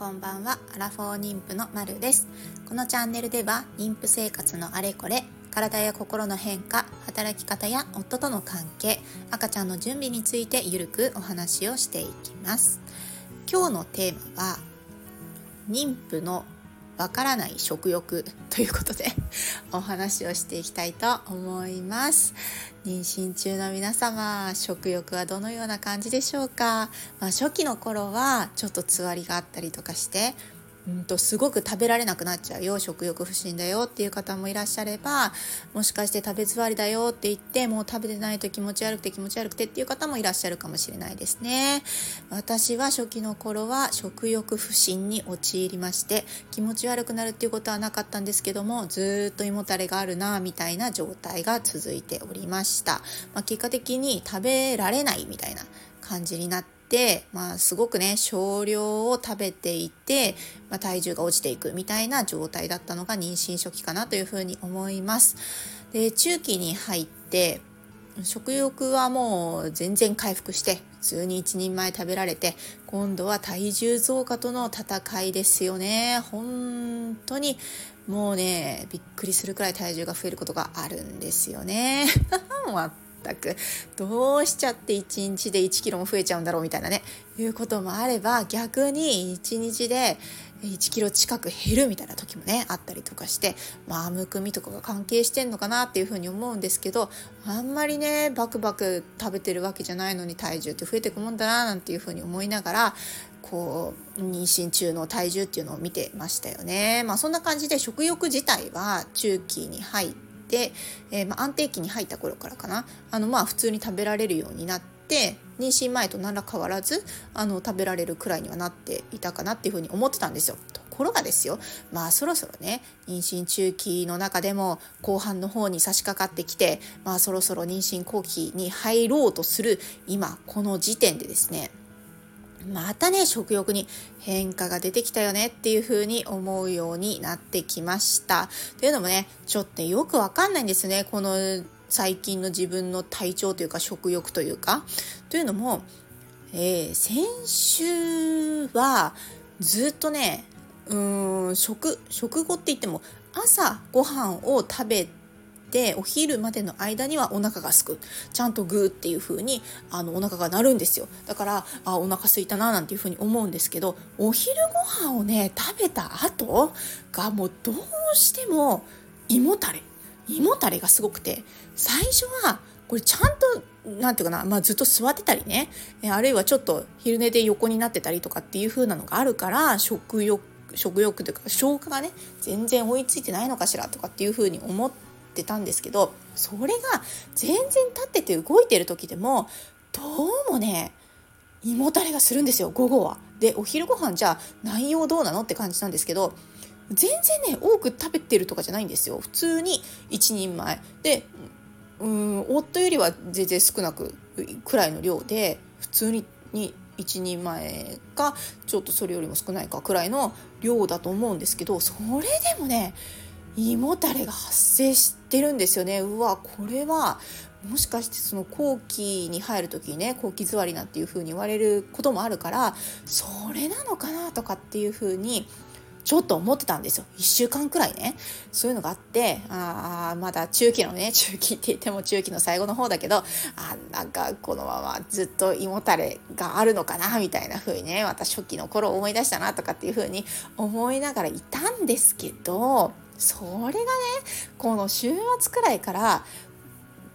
こんばんは。アラフォー妊婦のまるです。このチャンネルでは妊婦生活のあれこれ体や心の変化働き方や夫との関係赤ちゃんの準備についてゆるくお話をしていきます。今日のテーマは妊婦のわからない食欲ということで お話をしていきたいと思います。妊娠中の皆様食欲はどのような感じでしょうか、まあ、初期の頃はちょっとつわりがあったりとかしてうんとすごく食べられなくなっちゃうよ食欲不振だよっていう方もいらっしゃればもしかして食べつわりだよって言ってもう食べてないと気持ち悪くて気持ち悪くてっていう方もいらっしゃるかもしれないですね。私は初期の頃は食欲不振に陥りまして気持ち悪くなるっていうことはなかったんですけどもずっと胃もたれがあるなみたいな状態が続いておりました、まあ、結果的に食べられないみたいな感じになって、まあ、すごくね少量を食べていて、まあ、体重が落ちていくみたいな状態だったのが妊娠初期かなというふうに思います。で中期に入って食欲はもう全然回復して普通に一人前食べられて今度は体重増加との戦いですよね本当にもうねびっくりするくらい体重が増えることがあるんですよね 全くどうしちゃって1日で1キロも増えちゃうんだろうみたいなねいうこともあれば逆に1日で1キロ近く減るみたいな時もねあったりとかしてまあむくみとかが関係してんのかなっていうふうに思うんですけどあんまりねバクバク食べてるわけじゃないのに体重って増えてくもんだななんていうふうに思いながらこう妊娠中の体重っていうのを見てましたよね。まあそんな感じで食欲自体は中期に入ってて、えー、まあ、安定期に入った頃からかなあのまあ普通に食べられるようになって妊娠前と何ら変わらずあの食べられるくらいにはなっていたかなっていうふうに思ってたんですよ。ところがですよまあそろそろね妊娠中期の中でも後半の方に差し掛かってきてまあそろそろ妊娠後期に入ろうとする今この時点でですねまたね食欲に変化が出てきたよねっていう風に思うようになってきました。というのもねちょっとよくわかんないんですねこの最近の自分の体調というか食欲というか。というのも、えー、先週はずっとねうーん食食後って言っても朝ご飯を食べてお昼までの間にはお腹がすく。ちゃんとグーっていう風にあのお腹が鳴るんですよ。だからあお腹すいたななんていう風に思うんですけどお昼ご飯をね食べた後がもうどうしても胃もたれ。胃もたれがすごくて最初はこれちゃんと何て言うかな、まあ、ずっと座ってたりねあるいはちょっと昼寝で横になってたりとかっていう風なのがあるから食欲食欲というか消化がね全然追いついてないのかしらとかっていう風に思ってってたんですけどそれが全然立ってて動いてる時でもどうもね胃もたれがするんですよ午後は。でお昼ご飯じゃあ内容どうなのって感じなんですけど全然ね多く食べてるとかじゃないんですよ普通に1人前でうん夫よりは全然少なくくらいの量で普通にに1人前かちょっとそれよりも少ないかくらいの量だと思うんですけどそれでもね胃もたれが発生してるんですよね。うわこれはもしかしてその後期に入る時にね後期座りなんていう風に言われることもあるからそれなのかなとかっていう風にちょっと思ってたんですよ。1週間くらいね。そういうのがあってああまだ中期のね中期って言っても中期の最後の方だけどあなんかこのままずっと胃もたれがあるのかなみたいな風にねまた初期の頃思い出したなとかっていう風に思いながらいたんですけどそれがねこの週末くらいから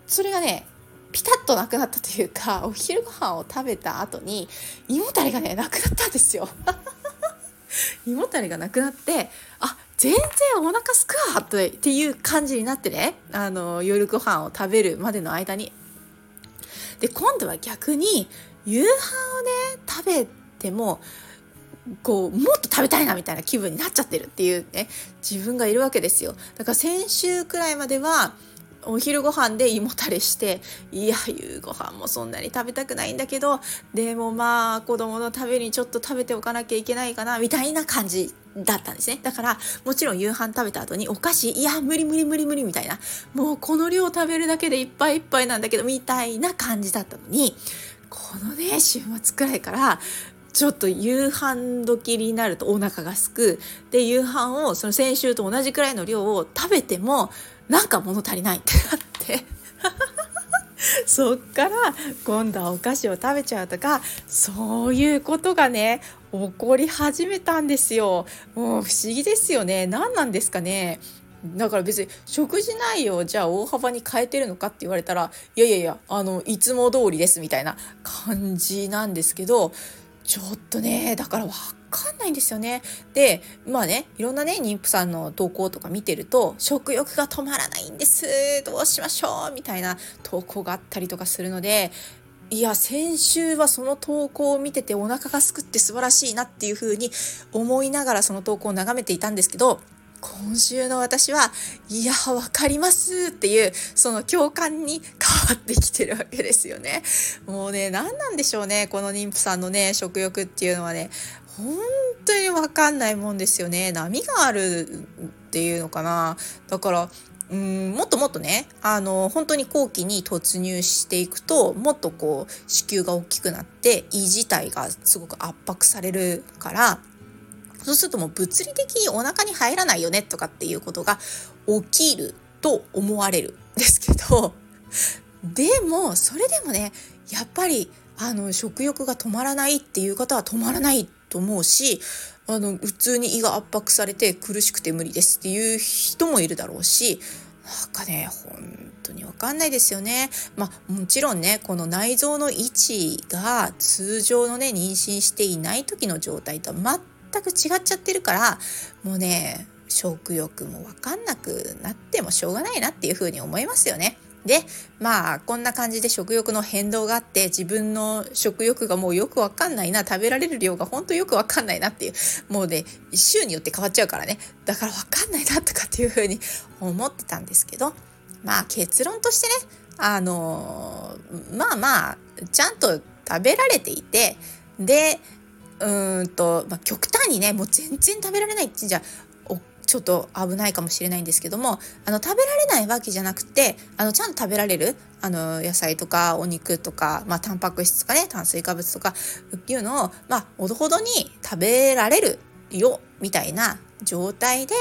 それがねピタッとなくなったというかお昼ご飯を食べた後に胃もたれがねなくなったんですよ。胃もたれがなくなってあ全然お腹すくわっていう感じになってねあの夜ご飯を食べるまでの間に。で今度は逆に夕飯をね食べてもこうもっと食べたいなみたいな気分になっちゃってるっていうね自分がいるわけですよ。だから先週くらいまではお昼ご飯で胃もたれしていや夕ご飯もそんなに食べたくないんだけどでもまあ子供のためにちょっと食べておかなきゃいけないかなみたいな感じだったんですね。だからもちろん夕飯食べた後にお菓子いや無理無理無理無理みたいなもうこの量食べるだけでいっぱいいっぱいなんだけどみたいな感じだったのにこのね週末くらいからちょっと夕飯時になるとお腹がすく。で夕飯をその先週と同じくらいの量を食べてもなんか物足りないってなって。そっから今度はお菓子を食べちゃうとかそういうことがね起こり始めたんですよ。もう不思議ですよね。何なんですかね。だから別に食事内容をじゃあ大幅に変えてるのかって言われたらいやいやいやあのいつも通りですみたいな感じなんですけどちょっとねだからわかんないんですよね。でまあねいろんなね妊婦さんの投稿とか見てると食欲が止まらないんですどうしましょうみたいな投稿があったりとかするのでいや先週はその投稿を見ててお腹がすくって素晴らしいなっていうふうに思いながらその投稿を眺めていたんですけど今週の私はいやわかりますっていうその共感に変わってきてるわけですよね。もうね何なんでしょうねこの妊婦さんのね食欲っていうのはね。本当にわかんないもんですよね。波があるっていうのかな。だからうんもっともっとねあの本当に後期に突入していくともっとこう子宮が大きくなって胃自体がすごく圧迫されるからそうするともう物理的にお腹に入らないよねとかっていうことが起きると思われるんですけど でもそれでもねやっぱりあの食欲が止まらないっていう方は止まらないと思うしあの普通に胃が圧迫されて苦しくて無理ですっていう人もいるだろうしなんかね本当に分かんないですよね。まあもちろんねこの内臓の位置が通常のね妊娠していない時の状態とはく違っちゃってるからもうね食欲も分かんなくなってもしょうがないなっていうふうに思いますよね。でまあこんな感じで食欲の変動があって自分の食欲がもうよくわかんないな食べられる量がほんとよくわかんないなっていうもうね週によって変わっちゃうからねだからわかんないなとかっていうふうに思ってたんですけどまあ結論としてねあのまあまあちゃんと食べられていてでうんと、まあ、極端にねもう全然食べられないってんじゃちょっと危ないかもしれないんですけどもあの食べられないわけじゃなくてあのちゃんと食べられるあの野菜とかお肉とか、まあ、タンパク質とかね炭水化物とかっていうのを、まあ、ほどほどに食べられるよみたいな状態で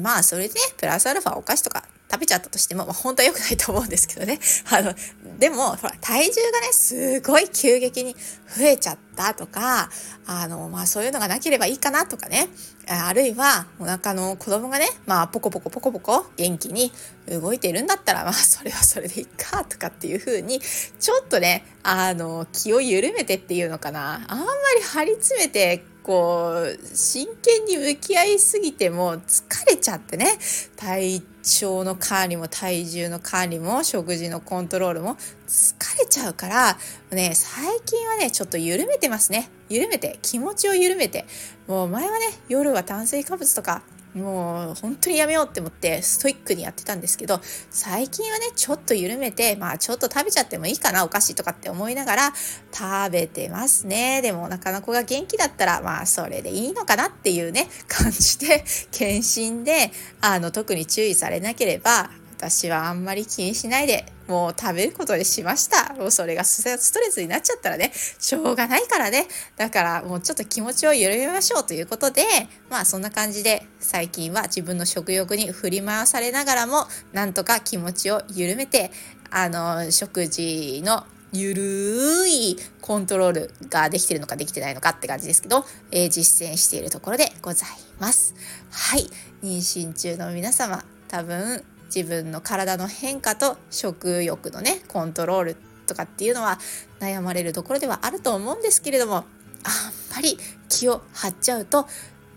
まあそれで、ね、プラスアルファお菓子とか食べちゃったとしても、まあ、本当は良くないと思うんですけどね。あの、でも、ほら、体重がね、すごい急激に増えちゃったとか、あの、まあ、そういうのがなければいいかなとかね。あるいは、お腹の子供がね、まあ、ポコポコポコポコ元気に動いているんだったら、まあ、それはそれでいいかとかっていう風に、ちょっとね、あの、気を緩めてっていうのかな。あんまり張り詰めて、こう真剣に向き合いすぎても疲れちゃってね。体調の管理も体重の管理も食事のコントロールも疲れちゃうからね最近はねちょっと緩めてますね。緩めて気持ちを緩めて。もう前はね夜は炭水化物とかもう本当にやめようって思ってストイックにやってたんですけど最近はねちょっと緩めてまあちょっと食べちゃってもいいかなお菓子とかって思いながら食べてますね。でもお腹の子が元気だったらまあそれでいいのかなっていうね感じで検診であの特に注意されなければ私はあんまり気にしないでもう食べることにしました。もうそれがストレスになっちゃったらね、しょうがないからね。だからもうちょっと気持ちを緩めましょうということで、まあそんな感じで最近は自分の食欲に振り回されながらも、なんとか気持ちを緩めて、あの、食事のゆるいコントロールができてるのかできてないのかって感じですけど、えー、実践しているところでございます。はい。妊娠中の皆様、多分自分の体の変化と食欲のねコントロールとかっていうのは悩まれるところではあると思うんですけれどもあんまり気を張っちゃうと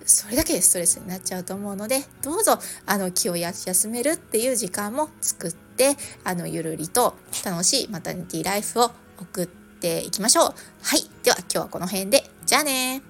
それだけでストレスになっちゃうと思うのでどうぞあの気を休めるっていう時間も作ってあのゆるりと楽しいマタニティライフを送っていきましょう。はい。では今日はこの辺で。じゃあね